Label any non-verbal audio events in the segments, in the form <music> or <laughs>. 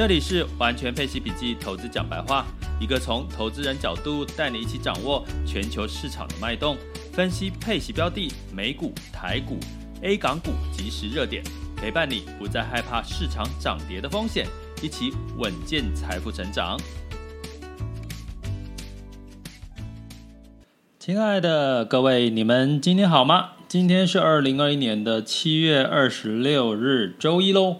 这里是完全配息笔记投资讲白话，一个从投资人角度带你一起掌握全球市场的脉动，分析配息标的、美股、台股、A 港股即时热点，陪伴你不再害怕市场涨跌的风险，一起稳健财富成长。亲爱的各位，你们今天好吗？今天是二零二一年的七月二十六日，周一喽。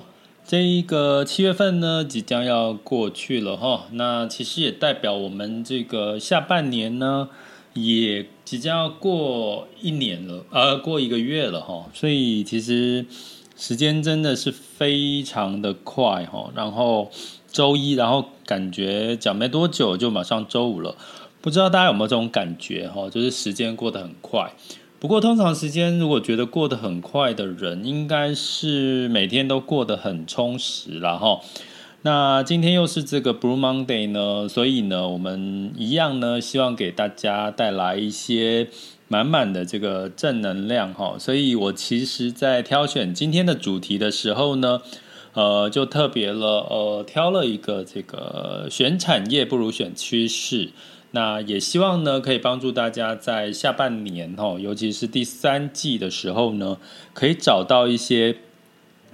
这一个七月份呢，即将要过去了哈，那其实也代表我们这个下半年呢，也即将要过一年了，呃，过一个月了哈，所以其实时间真的是非常的快哈。然后周一，然后感觉讲没多久就马上周五了，不知道大家有没有这种感觉哈？就是时间过得很快。不过，通常时间如果觉得过得很快的人，应该是每天都过得很充实了哈。那今天又是这个 Blue Monday 呢，所以呢，我们一样呢，希望给大家带来一些满满的这个正能量哈。所以我其实，在挑选今天的主题的时候呢，呃，就特别了，呃，挑了一个这个选产业不如选趋势。那也希望呢，可以帮助大家在下半年哈，尤其是第三季的时候呢，可以找到一些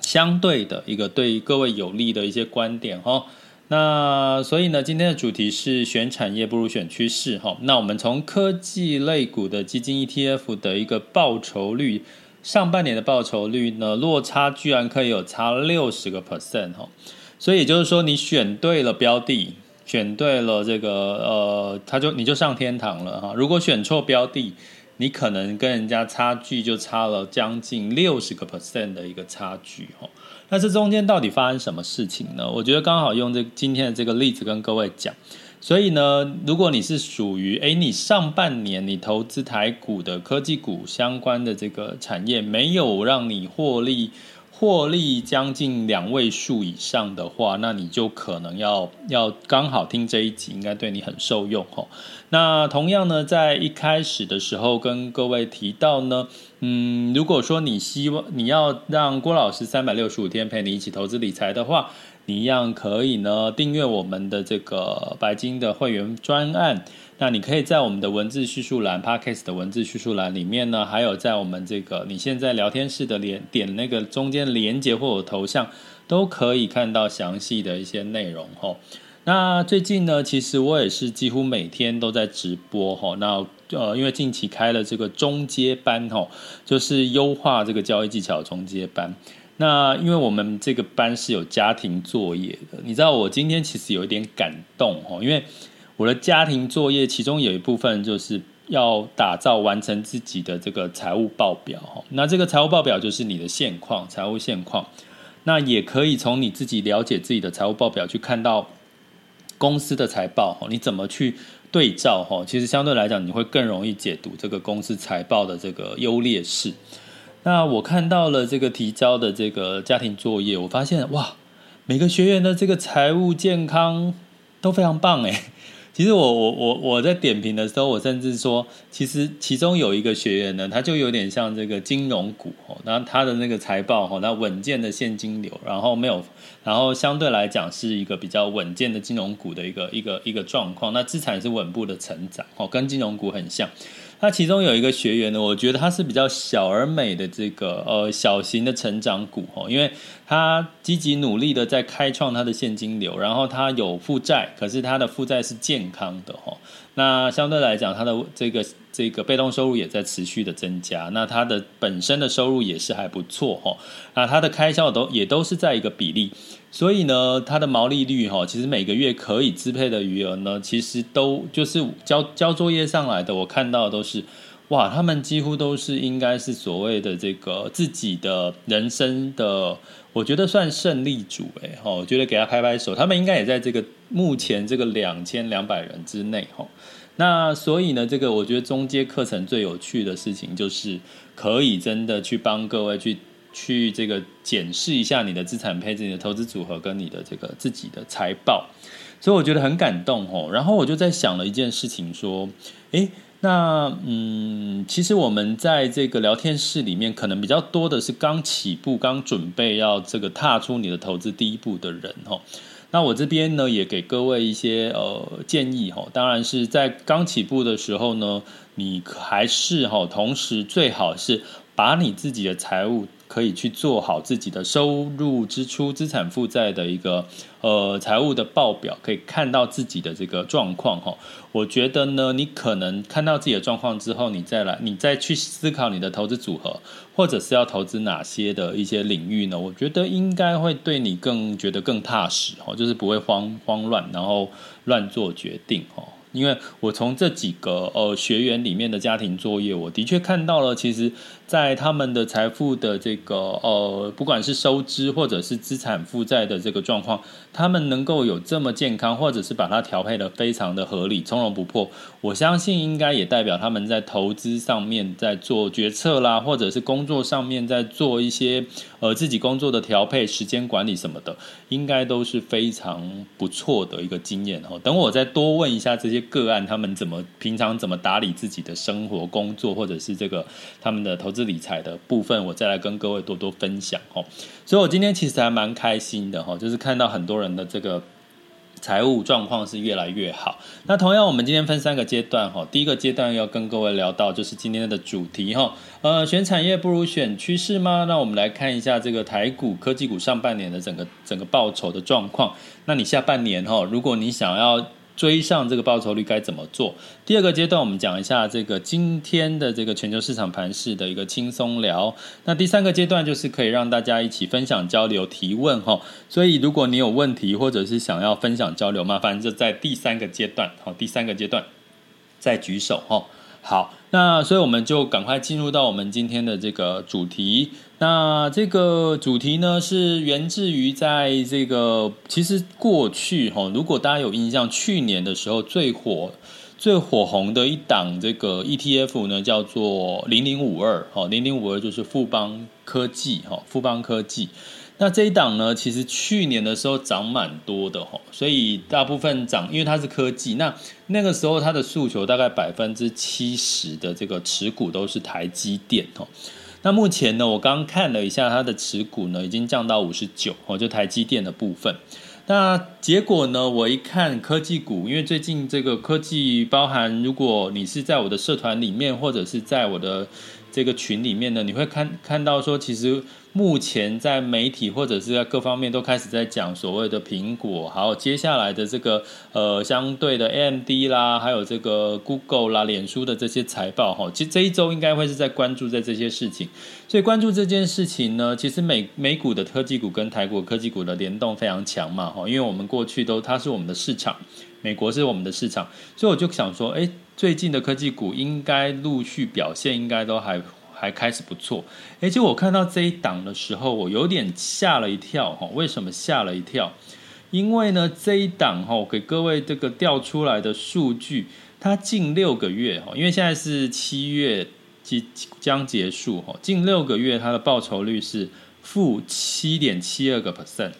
相对的一个对各位有利的一些观点哈。那所以呢，今天的主题是选产业不如选趋势哈。那我们从科技类股的基金 ETF 的一个报酬率，上半年的报酬率呢，落差居然可以有差六十个 percent 哈。所以也就是说，你选对了标的。选对了这个呃，他就你就上天堂了哈。如果选错标的，你可能跟人家差距就差了将近六十个 percent 的一个差距哈。那这中间到底发生什么事情呢？我觉得刚好用这今天的这个例子跟各位讲。所以呢，如果你是属于诶，你上半年你投资台股的科技股相关的这个产业没有让你获利。获利将近两位数以上的话，那你就可能要要刚好听这一集，应该对你很受用吼。那同样呢，在一开始的时候跟各位提到呢，嗯，如果说你希望你要让郭老师三百六十五天陪你一起投资理财的话，你一样可以呢订阅我们的这个白金的会员专案。那你可以在我们的文字叙述栏，Podcast 的文字叙述栏里面呢，还有在我们这个你现在聊天室的连点那个中间连接或者头像，都可以看到详细的一些内容吼。那最近呢，其实我也是几乎每天都在直播吼。那呃，因为近期开了这个中阶班吼，就是优化这个交易技巧中阶班。那因为我们这个班是有家庭作业的，你知道我今天其实有一点感动吼，因为。我的家庭作业，其中有一部分就是要打造完成自己的这个财务报表哈。那这个财务报表就是你的现况，财务现况。那也可以从你自己了解自己的财务报表去看到公司的财报哈。你怎么去对照哈？其实相对来讲，你会更容易解读这个公司财报的这个优劣势。那我看到了这个提交的这个家庭作业，我发现哇，每个学员的这个财务健康都非常棒诶。其实我我我我在点评的时候，我甚至说，其实其中有一个学员呢，他就有点像这个金融股哦，那他的那个财报哈，那稳健的现金流，然后没有，<laughs> 然后相对来讲是一个比较稳健的金融股的一个一个一个状况，那资产是稳步的成长哦，跟金融股很像。那其中有一个学员呢，我觉得他是比较小而美的这个呃小型的成长股哦，因为他积极努力的在开创他的现金流，然后他有负债，可是他的负债是健康的哦。那相对来讲，他的这个这个被动收入也在持续的增加，那他的本身的收入也是还不错哦。那他的开销都也都是在一个比例。所以呢，它的毛利率哈，其实每个月可以支配的余额呢，其实都就是交交作业上来的，我看到的都是哇，他们几乎都是应该是所谓的这个自己的人生的，我觉得算胜利组哎，哈，我觉得给他拍拍手，他们应该也在这个目前这个两千两百人之内，哈。那所以呢，这个我觉得中阶课程最有趣的事情就是可以真的去帮各位去去这个检视一下你的资产配置、你的投资组合跟你的这个自己的财报，所以我觉得很感动哦。然后我就在想了一件事情，说，诶，那嗯，其实我们在这个聊天室里面，可能比较多的是刚起步、刚准备要这个踏出你的投资第一步的人哦。那我这边呢，也给各位一些呃建议哈，当然是在刚起步的时候呢，你还是哈，同时最好是把你自己的财务。可以去做好自己的收入、支出、资产负债的一个呃财务的报表，可以看到自己的这个状况哈。我觉得呢，你可能看到自己的状况之后，你再来，你再去思考你的投资组合，或者是要投资哪些的一些领域呢？我觉得应该会对你更觉得更踏实哈，就是不会慌慌乱，然后乱做决定哈。因为我从这几个呃学员里面的家庭作业，我的确看到了，其实，在他们的财富的这个呃，不管是收支或者是资产负债的这个状况，他们能够有这么健康，或者是把它调配的非常的合理、从容不迫，我相信应该也代表他们在投资上面在做决策啦，或者是工作上面在做一些呃自己工作的调配、时间管理什么的，应该都是非常不错的一个经验哦。等我再多问一下这些。个案他们怎么平常怎么打理自己的生活、工作，或者是这个他们的投资理财的部分，我再来跟各位多多分享哦。所以，我今天其实还蛮开心的哈，就是看到很多人的这个财务状况是越来越好。那同样，我们今天分三个阶段哈，第一个阶段要跟各位聊到就是今天的主题哈，呃，选产业不如选趋势吗？那我们来看一下这个台股科技股上半年的整个整个报酬的状况。那你下半年哈，如果你想要追上这个报酬率该怎么做？第二个阶段，我们讲一下这个今天的这个全球市场盘势的一个轻松聊。那第三个阶段就是可以让大家一起分享、交流、提问哈。所以如果你有问题或者是想要分享交流，麻烦就在第三个阶段，好，第三个阶段再举手哈。好，那所以我们就赶快进入到我们今天的这个主题。那这个主题呢，是源自于在这个其实过去哈，如果大家有印象，去年的时候最火、最火红的一档这个 ETF 呢，叫做零零五二哈，零零五二就是富邦科技哈，富邦科技。那这一档呢，其实去年的时候涨蛮多的哈，所以大部分涨，因为它是科技。那那个时候它的诉求大概百分之七十的这个持股都是台积电哈。那目前呢，我刚看了一下它的持股呢，已经降到五十九哦，就台积电的部分。那结果呢，我一看科技股，因为最近这个科技包含，如果你是在我的社团里面，或者是在我的这个群里面呢，你会看看到说，其实。目前在媒体或者是在各方面都开始在讲所谓的苹果，还有接下来的这个呃相对的 AMD 啦，还有这个 Google 啦、脸书的这些财报哈，其实这一周应该会是在关注在这些事情，所以关注这件事情呢，其实美美股的科技股跟台股科技股的联动非常强嘛哈，因为我们过去都它是我们的市场，美国是我们的市场，所以我就想说，哎，最近的科技股应该陆续表现应该都还。还开始不错，哎，就我看到这一档的时候，我有点吓了一跳哈。为什么吓了一跳？因为呢，这一档哈，给各位这个调出来的数据，它近六个月哈，因为现在是七月即将结束哈，近六个月它的报酬率是负七点七二个 percent，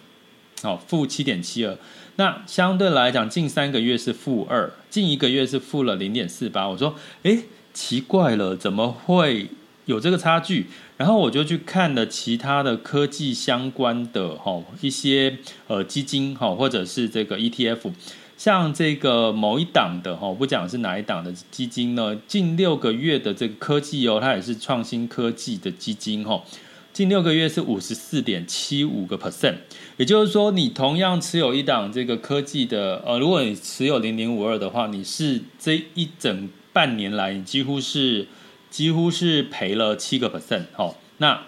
好，负七点七二。那相对来讲，近三个月是负二，近一个月是负了零点四八。我说，哎，奇怪了，怎么会？有这个差距，然后我就去看了其他的科技相关的哈一些呃基金哈或者是这个 ETF，像这个某一档的哈，不讲是哪一档的基金呢？近六个月的这个科技哦，它也是创新科技的基金哈，近六个月是五十四点七五个 percent，也就是说，你同样持有一档这个科技的呃，如果你持有零零五二的话，你是这一整半年来你几乎是。几乎是赔了七个 percent，好，那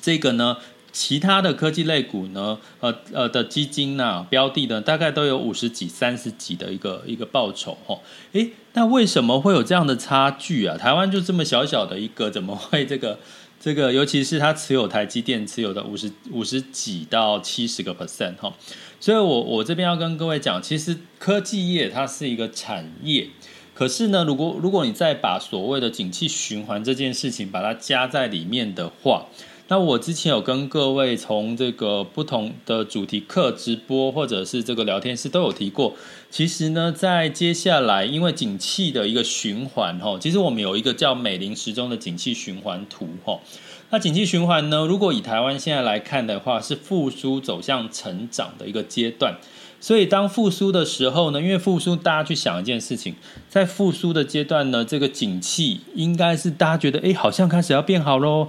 这个呢，其他的科技类股呢，呃呃的基金呐、标的呢，大概都有五十几、三十几的一个一个报酬哦。诶，那为什么会有这样的差距啊？台湾就这么小小的一个，怎么会这个 <laughs> 这个？尤其是他持有台积电持有的五十五十几到七十个 percent 哈。所以我我这边要跟各位讲，其实科技业它是一个产业，可是呢，如果如果你再把所谓的景气循环这件事情把它加在里面的话。那我之前有跟各位从这个不同的主题课直播或者是这个聊天室都有提过，其实呢，在接下来因为景气的一个循环哈，其实我们有一个叫美林时钟的景气循环图哈。那景气循环呢，如果以台湾现在来看的话，是复苏走向成长的一个阶段。所以当复苏的时候呢，因为复苏大家去想一件事情，在复苏的阶段呢，这个景气应该是大家觉得哎，好像开始要变好喽。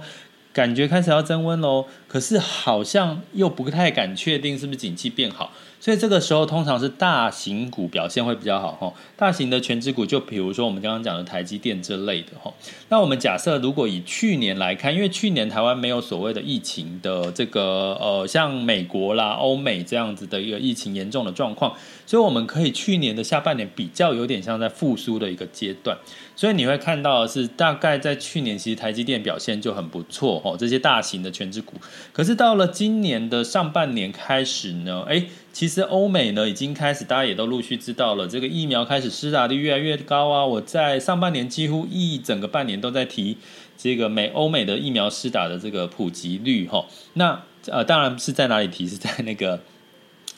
感觉开始要增温喽，可是好像又不太敢确定是不是景气变好。所以这个时候通常是大型股表现会比较好哈，大型的全职股就比如说我们刚刚讲的台积电之类的哈。那我们假设如果以去年来看，因为去年台湾没有所谓的疫情的这个呃像美国啦、欧美这样子的一个疫情严重的状况，所以我们可以去年的下半年比较有点像在复苏的一个阶段。所以你会看到的是大概在去年其实台积电表现就很不错哈，这些大型的全职股。可是到了今年的上半年开始呢，哎。其实欧美呢已经开始，大家也都陆续知道了，这个疫苗开始施打率越来越高啊！我在上半年几乎一整个半年都在提这个美欧美的疫苗施打的这个普及率哈。那呃，当然是在哪里提？是在那个。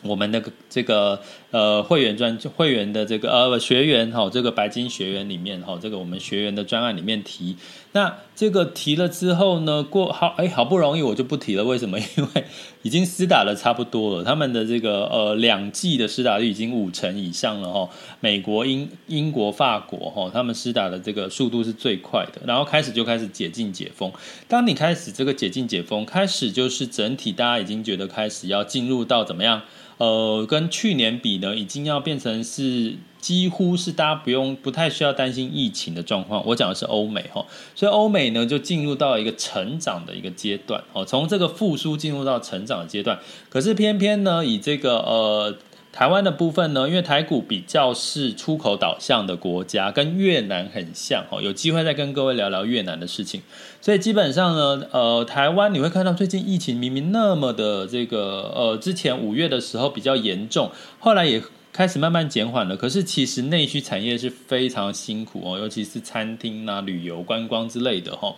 我们那个这个呃会员专会员的这个呃学员哈，这个白金学员里面哈，这个我们学员的专案里面提，那这个提了之后呢，过好哎好不容易我就不提了，为什么？因为已经施打的差不多了，他们的这个呃两剂的施打率已经五成以上了哈，美国、英英国、法国哈，他们施打的这个速度是最快的，然后开始就开始解禁解封。当你开始这个解禁解封，开始就是整体大家已经觉得开始要进入到怎么样？呃，跟去年比呢，已经要变成是几乎是大家不用不太需要担心疫情的状况。我讲的是欧美哈，所以欧美呢就进入到一个成长的一个阶段哦，从这个复苏进入到成长的阶段。可是偏偏呢，以这个呃。台湾的部分呢，因为台股比较是出口导向的国家，跟越南很像哦，有机会再跟各位聊聊越南的事情。所以基本上呢，呃，台湾你会看到最近疫情明明那么的这个，呃，之前五月的时候比较严重，后来也。开始慢慢减缓了，可是其实内需产业是非常辛苦哦，尤其是餐厅啊、旅游、观光之类的哈。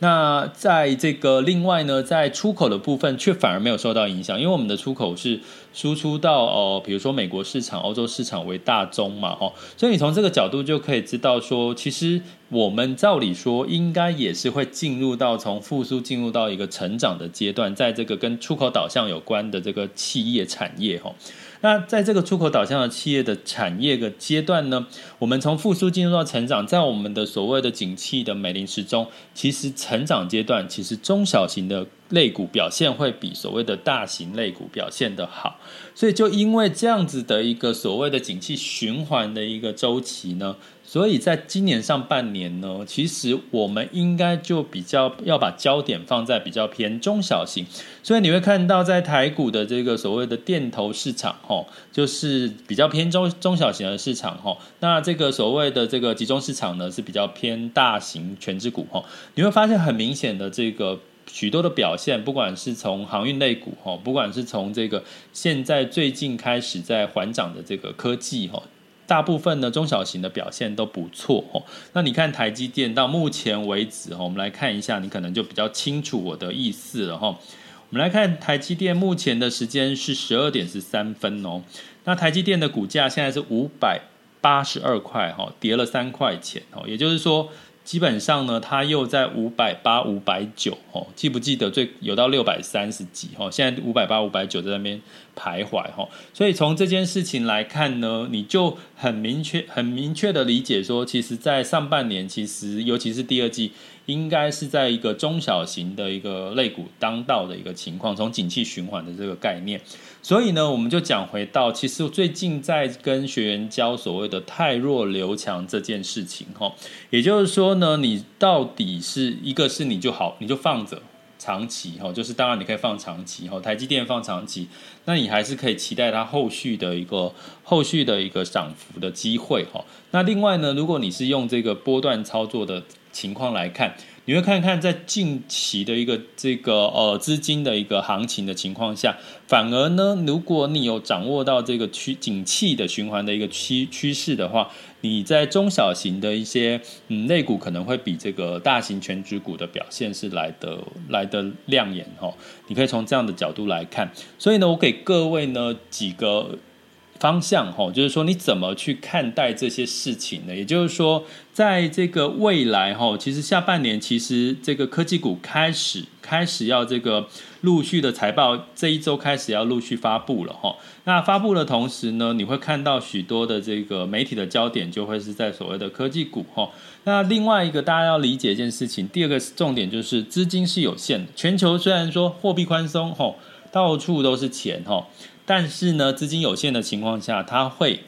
那在这个另外呢，在出口的部分却反而没有受到影响，因为我们的出口是输出到哦，比如说美国市场、欧洲市场为大宗嘛哈。所以你从这个角度就可以知道说，其实我们照理说应该也是会进入到从复苏进入到一个成长的阶段，在这个跟出口导向有关的这个企业产业哈。那在这个出口导向的企业的产业的阶段呢，我们从复苏进入到成长，在我们的所谓的景气的美林时钟，其实成长阶段，其实中小型的类股表现会比所谓的大型类股表现的好，所以就因为这样子的一个所谓的景气循环的一个周期呢。所以在今年上半年呢，其实我们应该就比较要把焦点放在比较偏中小型，所以你会看到在台股的这个所谓的电投市场，吼，就是比较偏中中小型的市场，吼。那这个所谓的这个集中市场呢，是比较偏大型权值股，吼。你会发现很明显的这个许多的表现，不管是从航运类股，哈，不管是从这个现在最近开始在缓涨的这个科技，哈。大部分呢中小型的表现都不错哦。那你看台积电到目前为止哈，我们来看一下，你可能就比较清楚我的意思了哈。我们来看台积电目前的时间是十二点十三分哦。那台积电的股价现在是五百八十二块哈，跌了三块钱哦。也就是说。基本上呢，它又在五百八、五百九哦，记不记得最有到六百三十几哦？现在五百八、五百九在那边徘徊哦，所以从这件事情来看呢，你就很明确、很明确的理解说，其实，在上半年，其实尤其是第二季。应该是在一个中小型的一个类股当道的一个情况，从景气循环的这个概念，所以呢，我们就讲回到，其实最近在跟学员教所谓的汰弱留强这件事情，哈，也就是说呢，你到底是一个是你就好，你就放着，长期哈，就是当然你可以放长期哈，台积电放长期，那你还是可以期待它后续的一个后续的一个涨幅的机会哈。那另外呢，如果你是用这个波段操作的情况来看。你会看看在近期的一个这个呃资金的一个行情的情况下，反而呢，如果你有掌握到这个趋景气的循环的一个趋趋势的话，你在中小型的一些嗯类股可能会比这个大型权值股的表现是来得来得亮眼哈。你可以从这样的角度来看，所以呢，我给各位呢几个。方向哈，就是说你怎么去看待这些事情呢？也就是说，在这个未来哈，其实下半年其实这个科技股开始开始要这个陆续的财报，这一周开始要陆续发布了哈。那发布的同时呢，你会看到许多的这个媒体的焦点就会是在所谓的科技股哈。那另外一个大家要理解一件事情，第二个重点就是资金是有限的，全球虽然说货币宽松哈，到处都是钱哈。但是呢，资金有限的情况下，他会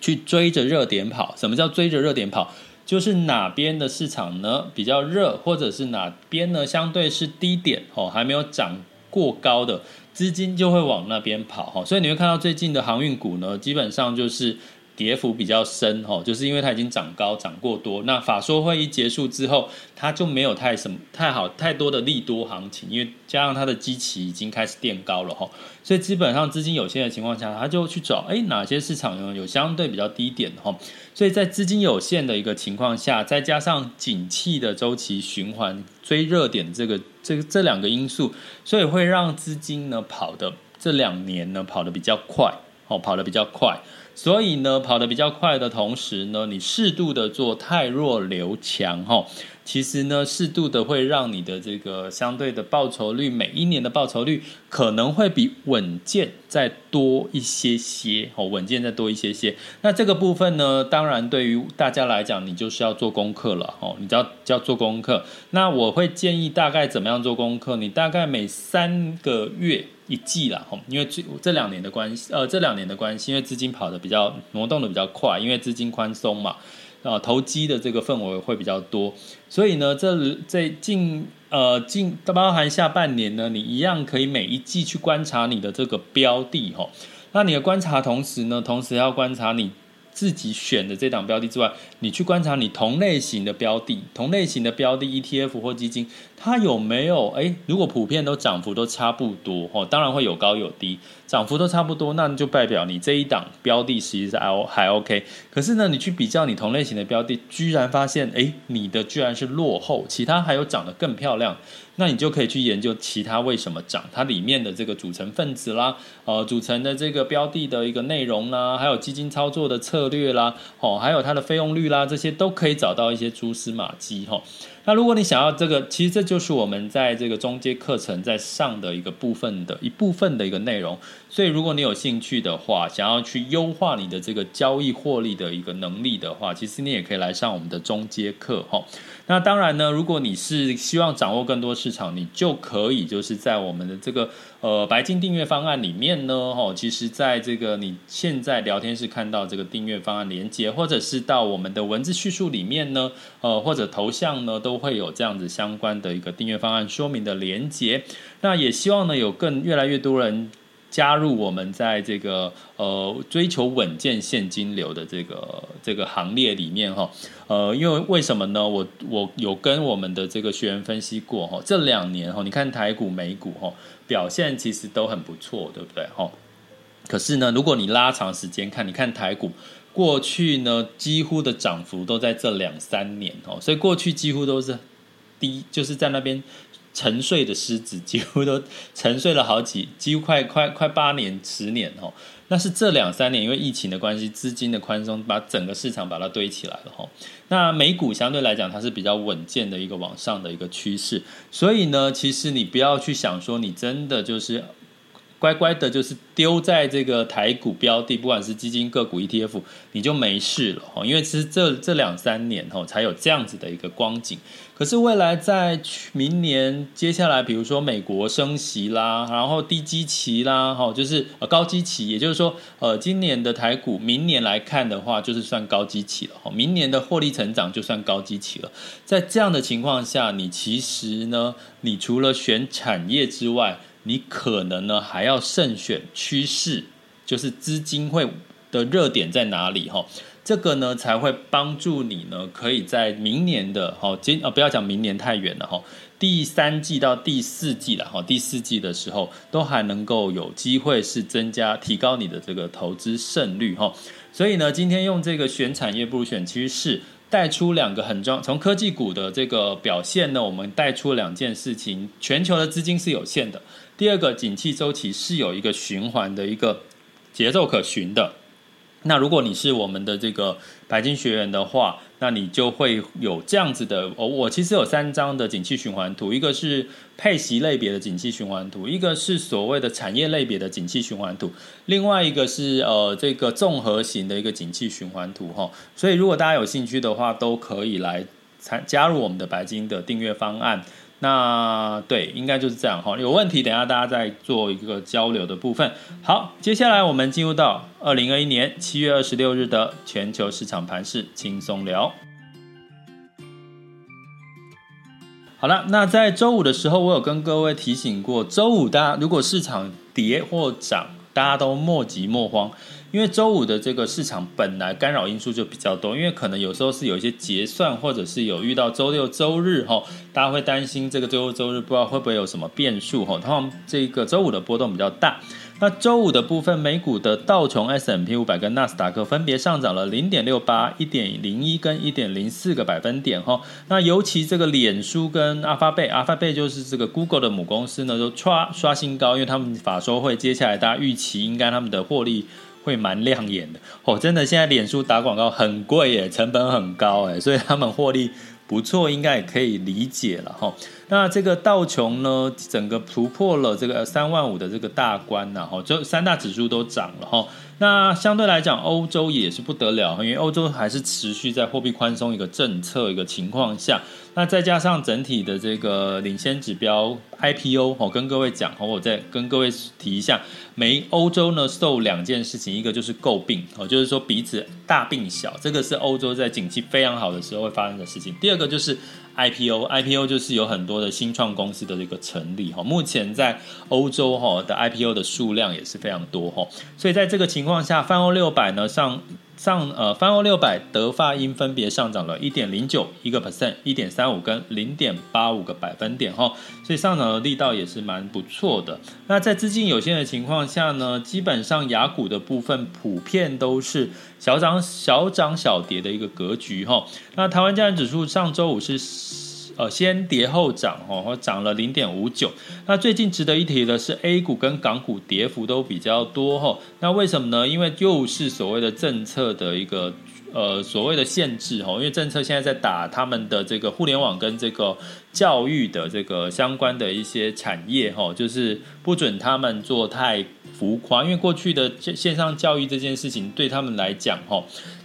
去追着热点跑。什么叫追着热点跑？就是哪边的市场呢比较热，或者是哪边呢相对是低点哦，还没有涨过高的资金就会往那边跑哈。所以你会看到最近的航运股呢，基本上就是。跌幅比较深哈，就是因为它已经涨高涨过多。那法说会议结束之后，它就没有太什么太好太多的利多行情，因为加上它的基期已经开始垫高了哈，所以基本上资金有限的情况下，它就去找哎哪些市场呢有相对比较低点哈。所以在资金有限的一个情况下，再加上景气的周期循环追热点这个这个这两个因素，所以会让资金呢跑的这两年呢跑得比较快哦，跑得比较快。所以呢，跑得比较快的同时呢，你适度的做太弱留强，哈，其实呢，适度的会让你的这个相对的报酬率，每一年的报酬率可能会比稳健再多一些些，哦，稳健再多一些些。那这个部分呢，当然对于大家来讲，你就是要做功课了，哦，你只要要做功课。那我会建议大概怎么样做功课？你大概每三个月。一季了哈，因为这这两年的关系，呃，这两年的关系，因为资金跑得比较挪动的比较快，因为资金宽松嘛，啊，投机的这个氛围会比较多，所以呢，这这近呃近包含下半年呢，你一样可以每一季去观察你的这个标的哈，那你的观察同时呢，同时要观察你。自己选的这档标的之外，你去观察你同类型的标的，同类型的标的 ETF 或基金，它有没有？诶，如果普遍都涨幅都差不多，哦，当然会有高有低，涨幅都差不多，那就代表你这一档标的其实是还还 OK。可是呢，你去比较你同类型的标的，居然发现，诶，你的居然是落后，其他还有涨得更漂亮。那你就可以去研究其他为什么涨，它里面的这个组成分子啦，呃，组成的这个标的的一个内容啦，还有基金操作的策略啦，哦，还有它的费用率啦，这些都可以找到一些蛛丝马迹哈。那如果你想要这个，其实这就是我们在这个中阶课程在上的一个部分的一部分的一个内容。所以如果你有兴趣的话，想要去优化你的这个交易获利的一个能力的话，其实你也可以来上我们的中阶课哈。那当然呢，如果你是希望掌握更多市场，你就可以就是在我们的这个呃白金订阅方案里面呢，哈，其实在这个你现在聊天室看到这个订阅方案连接，或者是到我们的文字叙述里面呢，呃，或者头像呢，都会有这样子相关的一个订阅方案说明的连接。那也希望呢，有更越来越多人。加入我们在这个呃追求稳健现金流的这个这个行列里面哈，呃，因为为什么呢？我我有跟我们的这个学员分析过哈，这两年哈，你看台股、美股哈表现其实都很不错，对不对哈？可是呢，如果你拉长时间看，你看台股过去呢，几乎的涨幅都在这两三年哦，所以过去几乎都是低，就是在那边。沉睡的狮子 <laughs> 几乎都沉睡了好几，几乎快快快八年、十年哦。那是这两三年，因为疫情的关系，资金的宽松把整个市场把它堆起来了哈。那美股相对来讲，它是比较稳健的一个往上的一个趋势。所以呢，其实你不要去想说，你真的就是乖乖的，就是丢在这个台股标的，不管是基金、个股、ETF，你就没事了哈。因为其实这这两三年哦，才有这样子的一个光景。可是未来在明年接下来，比如说美国升息啦，然后低基期啦，哈，就是呃高基期，也就是说，呃，今年的台股明年来看的话，就是算高基期了哈。明年的获利成长就算高基期了。在这样的情况下，你其实呢，你除了选产业之外，你可能呢还要慎选趋势，就是资金会的热点在哪里哈。这个呢才会帮助你呢，可以在明年的哈今啊不要讲明年太远了哈，第三季到第四季了哈，第四季的时候都还能够有机会是增加提高你的这个投资胜率哈。所以呢，今天用这个选产业不如选趋势，带出两个很重要，从科技股的这个表现呢，我们带出两件事情：全球的资金是有限的，第二个，景气周期是有一个循环的一个节奏可循的。那如果你是我们的这个白金学员的话，那你就会有这样子的。哦，我其实有三张的景气循环图，一个是配息类别的景气循环图，一个是所谓的产业类别的景气循环图，另外一个是呃这个综合型的一个景气循环图哈。所以如果大家有兴趣的话，都可以来参加入我们的白金的订阅方案。那对，应该就是这样哈。有问题，等下大家再做一个交流的部分。好，接下来我们进入到二零二一年七月二十六日的全球市场盘势轻松聊。好了，那在周五的时候，我有跟各位提醒过，周五大家如果市场跌或涨，大家都莫急莫慌。因为周五的这个市场本来干扰因素就比较多，因为可能有时候是有一些结算，或者是有遇到周六周日哈，大家会担心这个周六周日不知道会不会有什么变数哈。通常这个周五的波动比较大。那周五的部分，美股的道琼 S&P 五百跟纳斯达克分别上涨了零点六八、一点零一跟一点零四个百分点哈。那尤其这个脸书跟阿发贝，阿发贝就是这个 Google 的母公司呢，都刷刷新高，因为他们法说会接下来大家预期应该他们的获利。会蛮亮眼的哦，真的，现在脸书打广告很贵耶，成本很高哎，所以他们获利不错，应该也可以理解了哈。那这个道琼呢，整个突破了这个三万五的这个大关，然后就三大指数都涨了哈。那相对来讲，欧洲也是不得了，因为欧洲还是持续在货币宽松一个政策一个情况下。那再加上整体的这个领先指标 IPO，我跟各位讲，我再跟各位提一下，美欧洲呢受两件事情，一个就是诟病，哦，就是说彼此大病小，这个是欧洲在景气非常好的时候会发生的事情。第二个就是 IPO，IPO 就是有很多的新创公司的这个成立，哈，目前在欧洲哈的 IPO 的数量也是非常多，哈，所以在这个情况下，泛欧六百呢上。上呃，泛欧六百德发英分别上涨了一点零九一个 percent，一点三五跟零点八五个百分点哈，所以上涨的力道也是蛮不错的。那在资金有限的情况下呢，基本上雅股的部分普遍都是小涨小涨小跌的一个格局哈。那台湾加权指数上周五是。呃，先跌后涨，哦，涨了零点五九。那最近值得一提的是，A 股跟港股跌幅都比较多，哈。那为什么呢？因为又是所谓的政策的一个。呃，所谓的限制哈，因为政策现在在打他们的这个互联网跟这个教育的这个相关的一些产业哈，就是不准他们做太浮夸，因为过去的线上教育这件事情对他们来讲哈，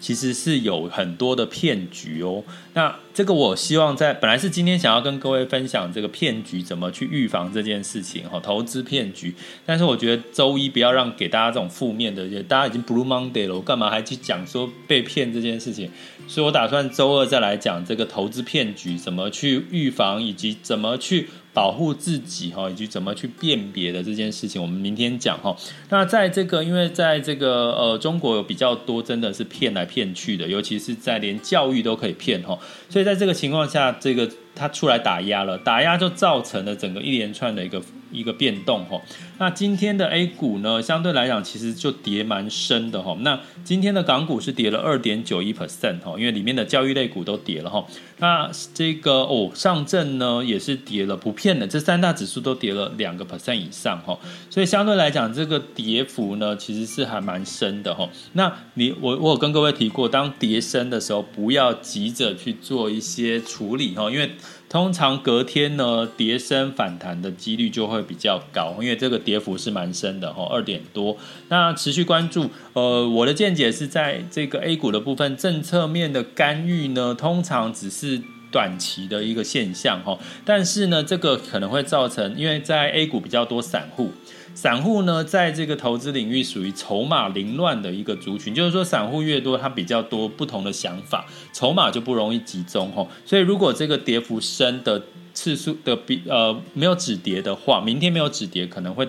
其实是有很多的骗局哦。那这个我希望在本来是今天想要跟各位分享这个骗局怎么去预防这件事情哈，投资骗局。但是我觉得周一不要让给大家这种负面的，大家已经 Blue Monday 了，我干嘛还去讲说被骗？这件事情，所以我打算周二再来讲这个投资骗局怎么去预防，以及怎么去保护自己哈，以及怎么去辨别的这件事情，我们明天讲哈。那在这个，因为在这个呃中国有比较多真的是骗来骗骗去的，尤其是在连教育都可以骗哈，所以在这个情况下，这个它出来打压了，打压就造成了整个一连串的一个。一个变动哈，那今天的 A 股呢，相对来讲其实就跌蛮深的哈。那今天的港股是跌了二点九一 percent 哈，因为里面的教育类股都跌了哈。那这个哦，上证呢也是跌了不骗的，这三大指数都跌了两个 percent 以上哈。所以相对来讲，这个跌幅呢其实是还蛮深的哈。那你我我有跟各位提过，当跌深的时候，不要急着去做一些处理哈，因为。通常隔天呢，跌升反弹的几率就会比较高，因为这个跌幅是蛮深的哈，二点多。那持续关注，呃，我的见解是在这个 A 股的部分，政策面的干预呢，通常只是短期的一个现象哈，但是呢，这个可能会造成，因为在 A 股比较多散户。散户呢，在这个投资领域属于筹码凌乱的一个族群，就是说，散户越多，他比较多不同的想法，筹码就不容易集中吼。所以，如果这个跌幅深的次数的比呃没有止跌的话，明天没有止跌，可能会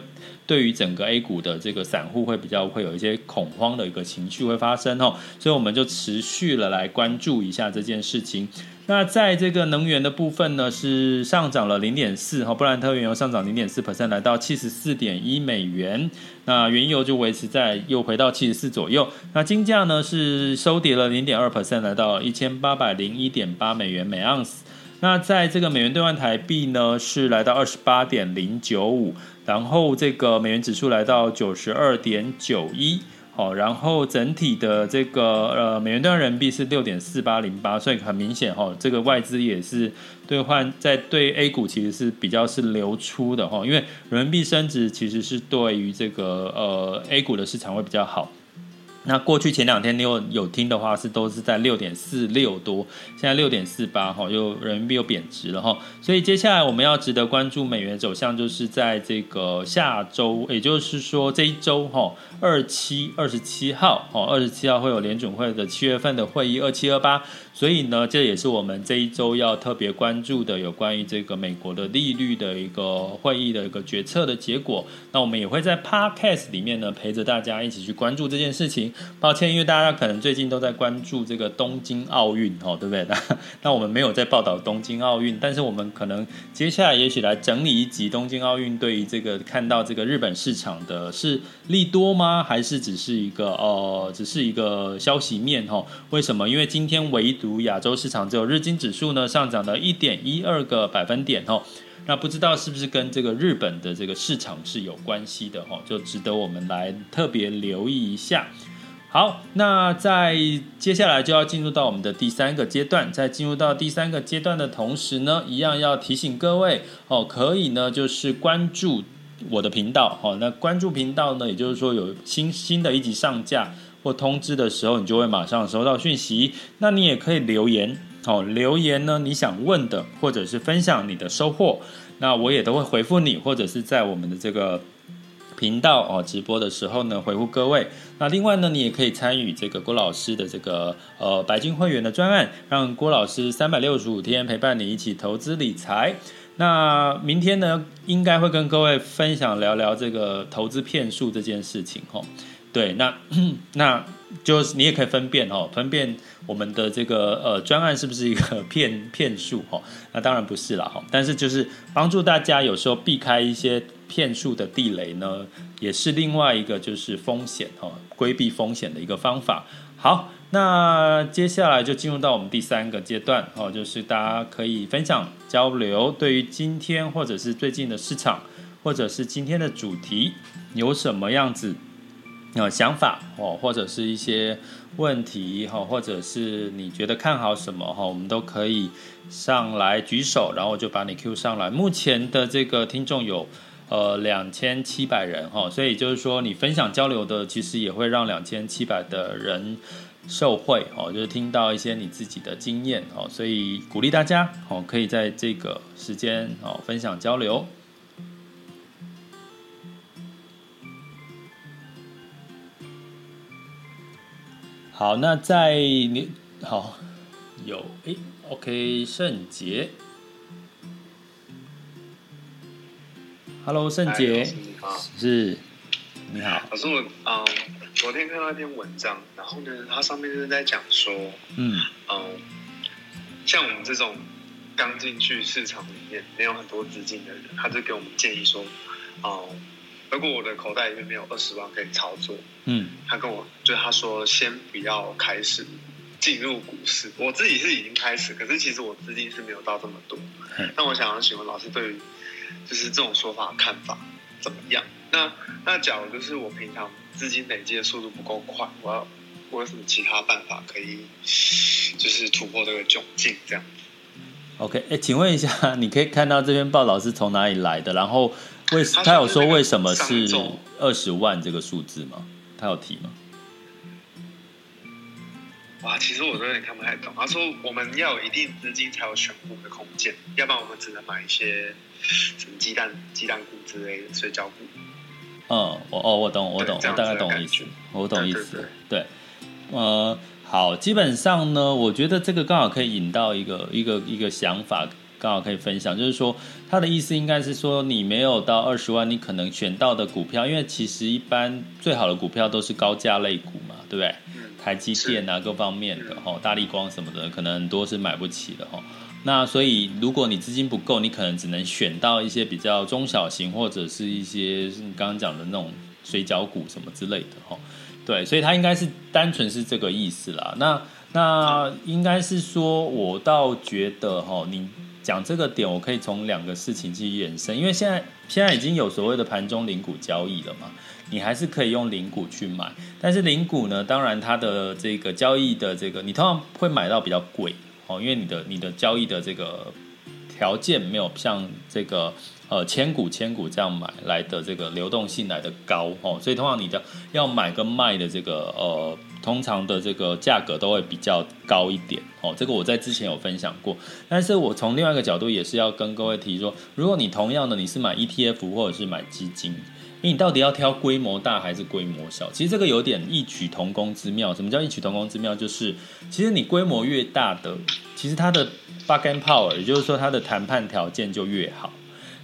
对于整个 A 股的这个散户会比较会有一些恐慌的一个情绪会发生吼。所以，我们就持续了来关注一下这件事情。那在这个能源的部分呢，是上涨了零点四哈，布兰特原油上涨零点四 percent，来到七十四点一美元。那原油就维持在又回到七十四左右。那金价呢是收跌了零点二 percent，来到一千八百零一点八美元每盎司。那在这个美元兑换台币呢是来到二十八点零九五，然后这个美元指数来到九十二点九一。哦，然后整体的这个呃美元兑换人民币是六点四八零八，所以很明显哈，这个外资也是兑换在对 A 股其实是比较是流出的哈，因为人民币升值其实是对于这个呃 A 股的市场会比较好。那过去前两天你有有听的话是都是在六点四六多，现在六点四八哈，又人民币又贬值了哈，所以接下来我们要值得关注美元走向，就是在这个下周，也就是说这一周哈，二七二十七号哈，二十七号会有联准会的七月份的会议二七二八。所以呢，这也是我们这一周要特别关注的，有关于这个美国的利率的一个会议的一个决策的结果。那我们也会在 Podcast 里面呢，陪着大家一起去关注这件事情。抱歉，因为大家可能最近都在关注这个东京奥运哦，对不对？那那我们没有在报道东京奥运，但是我们可能接下来也许来整理一集东京奥运对于这个看到这个日本市场的是利多吗？还是只是一个呃，只是一个消息面哈？为什么？因为今天唯独如亚洲市场只有日经指数呢上涨了一点一二个百分点哦，那不知道是不是跟这个日本的这个市场是有关系的哦，就值得我们来特别留意一下。好，那在接下来就要进入到我们的第三个阶段，在进入到第三个阶段的同时呢，一样要提醒各位哦，可以呢就是关注我的频道哦，那关注频道呢，也就是说有新新的一集上架。或通知的时候，你就会马上收到讯息。那你也可以留言，哦，留言呢，你想问的，或者是分享你的收获，那我也都会回复你，或者是在我们的这个频道哦直播的时候呢回复各位。那另外呢，你也可以参与这个郭老师的这个呃白金会员的专案，让郭老师三百六十五天陪伴你一起投资理财。那明天呢，应该会跟各位分享聊聊这个投资骗术这件事情，吼。对，那 <clears throat> 那就是你也可以分辨哦，分辨我们的这个呃专案是不是一个 <laughs> 骗骗术哈？那当然不是了哈，但是就是帮助大家有时候避开一些骗术的地雷呢，也是另外一个就是风险哦，规避风险的一个方法。好，那接下来就进入到我们第三个阶段哦，就是大家可以分享交流，对于今天或者是最近的市场，或者是今天的主题有什么样子。有想法哦，或者是一些问题哈，或者是你觉得看好什么哈，我们都可以上来举手，然后我就把你 Q 上来。目前的这个听众有呃两千七百人哈，所以就是说你分享交流的，其实也会让两千七百的人受惠哦，就是听到一些你自己的经验哦，所以鼓励大家哦，可以在这个时间哦分享交流。好，那在你好有诶，OK，圣杰，Hello，圣杰，你好，是，你好，老师，我嗯，昨天看到一篇文章，然后呢，它上面就是在讲说，嗯。嗯，像我们这种刚进去市场里面没有很多资金的人，他就给我们建议说，哦、嗯。如果我的口袋里面没有二十万可以操作，嗯，他跟我就他说先不要开始进入股市。我自己是已经开始，可是其实我资金是没有到这么多。那我想要请问老师，对于就是这种说法的看法怎么样？那那假如就是我平常资金累积的速度不够快，我要我有什么其他办法可以就是突破这个窘境？这样？OK，哎，请问一下，你可以看到这篇报道是从哪里来的？然后为他有说为什么是二十万这个数字吗？他有提吗？哇，其实我有点看不太懂。他说我们要有一定资金才有选股的空间，要不然我们只能买一些什么鸡蛋、鸡蛋股之类的水饺股。嗯，我哦，我懂，我懂，我大概懂意思，我懂意思。对，对，对，对，呃，好，基本上呢，我觉得这个刚好可以引到一个一个一个想法，刚好可以分享，就是说他的意思应该是说，你没有到二十万，你可能选到的股票，因为其实一般最好的股票都是高价类股嘛，对不对？台积电啊，各方面的哈，大力光什么的，可能很多是买不起的哈。那所以，如果你资金不够，你可能只能选到一些比较中小型，或者是一些你刚刚讲的那种水饺股什么之类的哈。对，所以它应该是单纯是这个意思啦。那那应该是说，我倒觉得哈，你讲这个点，我可以从两个事情去延伸，因为现在现在已经有所谓的盘中零股交易了嘛。你还是可以用零股去买，但是零股呢，当然它的这个交易的这个，你通常会买到比较贵哦，因为你的你的交易的这个条件没有像这个呃千股千股这样买来的这个流动性来的高哦，所以通常你的要买跟卖的这个呃，通常的这个价格都会比较高一点哦，这个我在之前有分享过，但是我从另外一个角度也是要跟各位提说，如果你同样的你是买 ETF 或者是买基金。你到底要挑规模大还是规模小？其实这个有点异曲同工之妙。什么叫异曲同工之妙？就是其实你规模越大的，其实它的 bargain power，也就是说它的谈判条件就越好。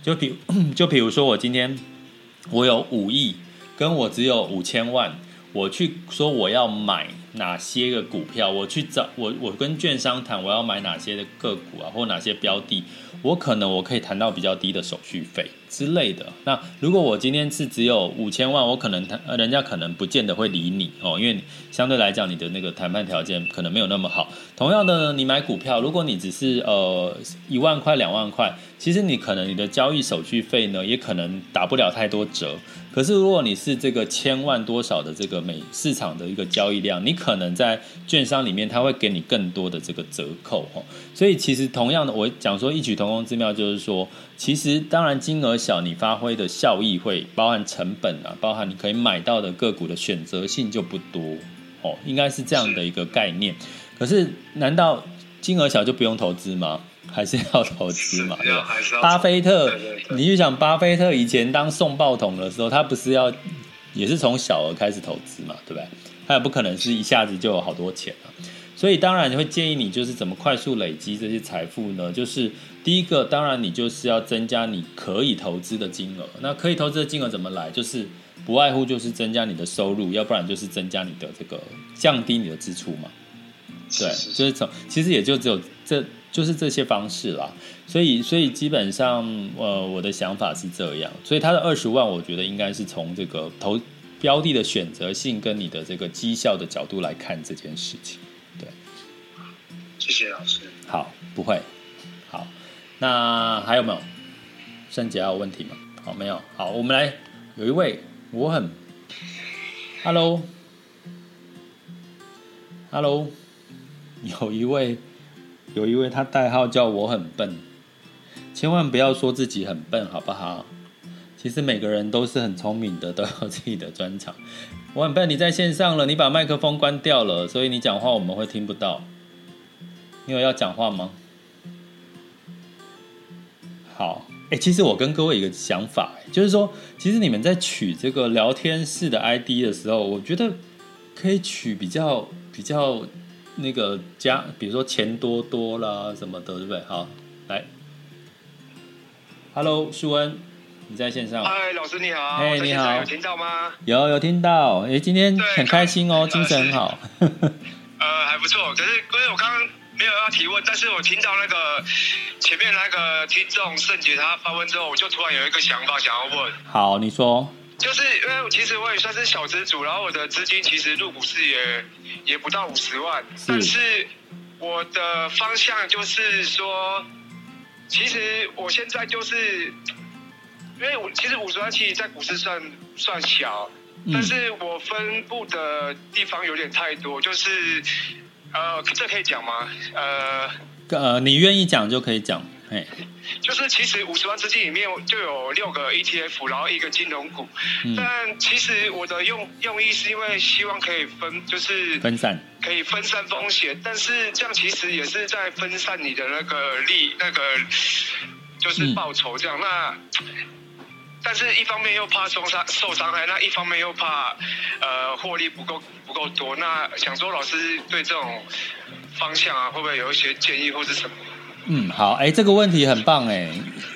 就比 <clears throat> 就比如说我今天我有五亿，跟我只有五千万，我去说我要买哪些个股票，我去找我我跟券商谈我要买哪些的个股啊，或哪些标的，我可能我可以谈到比较低的手续费。之类的。那如果我今天是只有五千万，我可能谈，人家可能不见得会理你哦，因为相对来讲，你的那个谈判条件可能没有那么好。同样的，你买股票，如果你只是呃一万块、两万块，其实你可能你的交易手续费呢，也可能打不了太多折。可是如果你是这个千万多少的这个每市场的一个交易量，你可能在券商里面，他会给你更多的这个折扣哦。所以其实同样的，我讲说异曲同工之妙，就是说，其实当然金额小，你发挥的效益会包含成本啊，包含你可以买到的个股的选择性就不多哦，应该是这样的一个概念。可是难道金额小就不用投资吗？还是要投资嘛？对吧？巴菲特，对对对，你就想巴菲特以前当送报童的时候，他不是要也是从小额开始投资嘛？对不对？他也不可能是一下子就有好多钱啊。所以当然会建议你，就是怎么快速累积这些财富呢？就是第一个，当然你就是要增加你可以投资的金额。那可以投资的金额怎么来？就是不外乎就是增加你的收入，要不然就是增加你的这个降低你的支出嘛。对，就是从其实也就只有这就是这些方式啦。所以所以基本上呃我的想法是这样。所以他的二十万，我觉得应该是从这个投标的的选择性跟你的这个绩效的角度来看这件事情。对谢谢老师。好，不会。好，那还有没有？圣杰还有问题吗？好，没有。好，我们来，有一位，我很，Hello，Hello，有一位，有一位，他代号叫我很笨，千万不要说自己很笨，好不好？其实每个人都是很聪明的，都有自己的专长。我很笨，你在线上了，你把麦克风关掉了，所以你讲话我们会听不到。你有要讲话吗？好，哎，其实我跟各位一个想法，就是说，其实你们在取这个聊天室的 ID 的时候，我觉得可以取比较比较那个加，比如说钱多多啦什么的，对不对？好，来，Hello，舒恩，你在线上？嗨，老师你好。嘿，你好。有听到吗？有，有听到。哎，今天很开心哦，精神很好。<laughs> 呃，还不错，可是因为我刚刚。没有要提问，但是我听到那个前面那个听众圣杰他发问之后，我就突然有一个想法想要问。好，你说。就是因为其实我也算是小资主，然后我的资金其实入股市也也不到五十万，但是我的方向就是说，其实我现在就是，因为我其实五十万其实在股市算算小，嗯，但是我分布的地方有点太多，就是。呃，这可以讲吗？呃，呃，你愿意讲就可以讲。哎，就是其实五十万资金里面就有六个 ETF，然后一个金融股。嗯、但其实我的用用意是因为希望可以分，就是分散，可以分散风险。但是这样其实也是在分散你的那个利，那个就是报酬这样。嗯、那但是一方面又怕受伤受伤害，那一方面又怕呃获利不够不够多。那想说老师对这种方向啊，会不会有一些建议或是什么？嗯，好，哎，这个问题很棒，哎，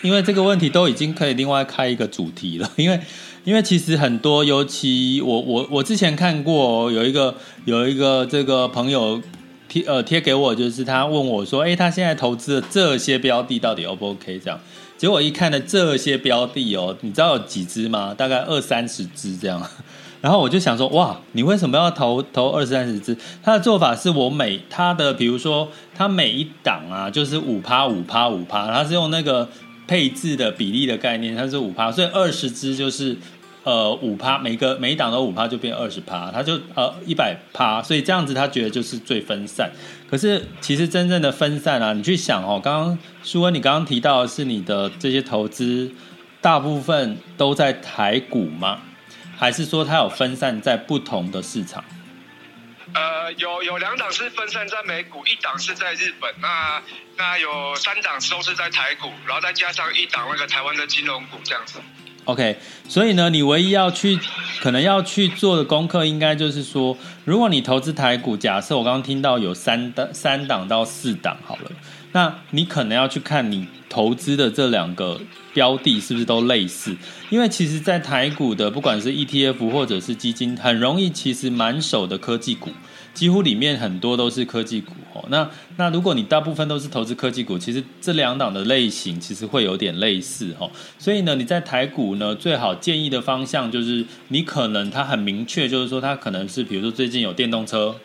因为这个问题都已经可以另外开一个主题了，<laughs> 因为，因为其实很多，尤其我我我之前看过有一个有一个这个朋友贴呃贴给我，就是他问我说，哎，他现在投资的这些标的到底 O 不 OK？这样，结果一看的这些标的哦，你知道有几只吗？大概二三十只这样。然后我就想说，哇，你为什么要投投二三十只？他的做法是我每他的，比如说他每一档啊，就是五趴五趴五趴，他是用那个配置的比例的概念，它是五趴，所以二十只就是呃五趴，每个每一档都五趴就变二十趴，他就呃一百趴，所以这样子他觉得就是最分散。可是其实真正的分散啊，你去想哦，刚刚舒恩你刚刚提到的是你的这些投资大部分都在台股吗？还是说它有分散在不同的市场？呃，有有两档是分散在美股，一档是在日本。那那有三档都是在台股，然后再加上一档那个台湾的金融股这样子。OK，所以呢，你唯一要去可能要去做的功课，应该就是说，如果你投资台股，假设我刚刚听到有三档三档到四档好了，那你可能要去看你投资的这两个。标的是不是都类似？因为其实，在台股的不管是 ETF 或者是基金，很容易其实满手的科技股，几乎里面很多都是科技股哦。那那如果你大部分都是投资科技股，其实这两档的类型其实会有点类似哦。所以呢，你在台股呢，最好建议的方向就是，你可能它很明确，就是说它可能是，比如说最近有电动车，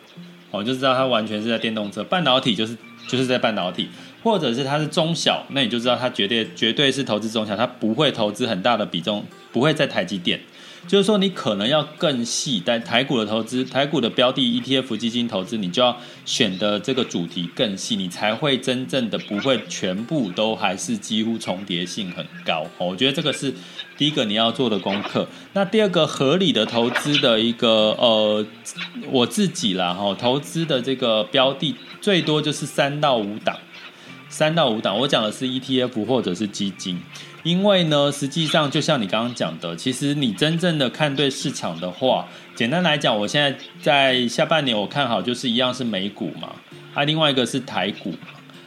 哦，就知道它完全是在电动车，半导体就是就是在半导体。或者是它是中小，那你就知道它绝对绝对是投资中小，它不会投资很大的比重，不会在台积电。就是说，你可能要更细，但台股的投资，台股的标的 ETF 基金投资，你就要选的这个主题更细，你才会真正的不会全部都还是几乎重叠性很高。我觉得这个是第一个你要做的功课。那第二个合理的投资的一个呃，我自己啦哈，投资的这个标的最多就是三到五档。三到五档，我讲的是 ETF 或者是基金，因为呢，实际上就像你刚刚讲的，其实你真正的看对市场的话，简单来讲，我现在在下半年我看好就是一样是美股嘛，啊，另外一个是台股，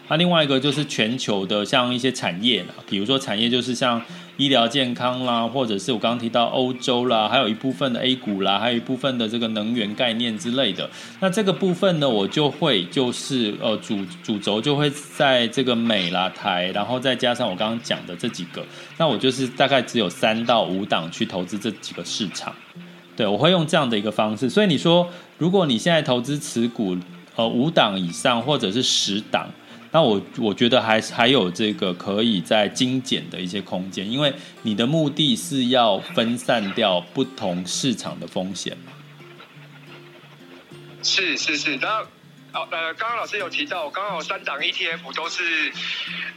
啊，另外一个就是全球的像一些产业啦，比如说产业就是像。医疗健康啦，或者是我刚刚提到欧洲啦，还有一部分的 A 股啦，还有一部分的这个能源概念之类的。那这个部分呢，我就会就是呃主主轴就会在这个美啦台，然后再加上我刚刚讲的这几个。那我就是大概只有三到五档去投资这几个市场。对，我会用这样的一个方式。所以你说，如果你现在投资持股呃五档以上，或者是十档。那我我觉得还还有这个可以在精简的一些空间，因为你的目的是要分散掉不同市场的风险嘛。是是是，然后呃，刚刚老师有提到，刚好三档 ETF 都是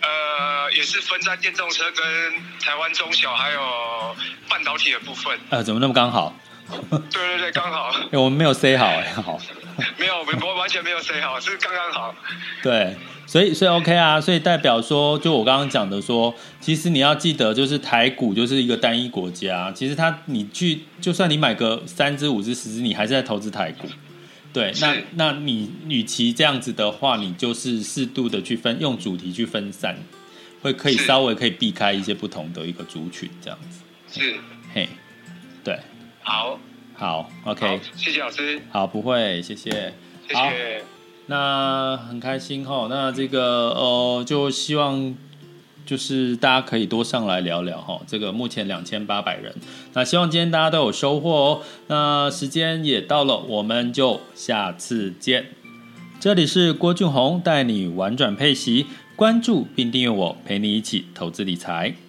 呃，也是分在电动车跟台湾中小还有半导体的部分。呃，怎么那么刚好？<laughs> 对对对，刚好。我们没有 say 好哎，好。<laughs> 没有，我完全没有 say 好，是刚刚好。对。所以，所以 OK 啊，所以代表说，就我刚刚讲的说，其实你要记得，就是台股就是一个单一国家。其实它，你去，就算你买个三只、五只、十只，你还是在投资台股。对，那那你与其这样子的话，你就是适度的去分，用主题去分散，会可以稍微可以避开一些不同的一个族群，这样子。是，嘿，对，好，好，OK，谢谢老师。好，不会，谢谢，谢谢。那很开心哈，那这个呃，就希望就是大家可以多上来聊聊哈。这个目前两千八百人，那希望今天大家都有收获哦。那时间也到了，我们就下次见。这里是郭俊宏带你玩转配息，关注并订阅我，陪你一起投资理财。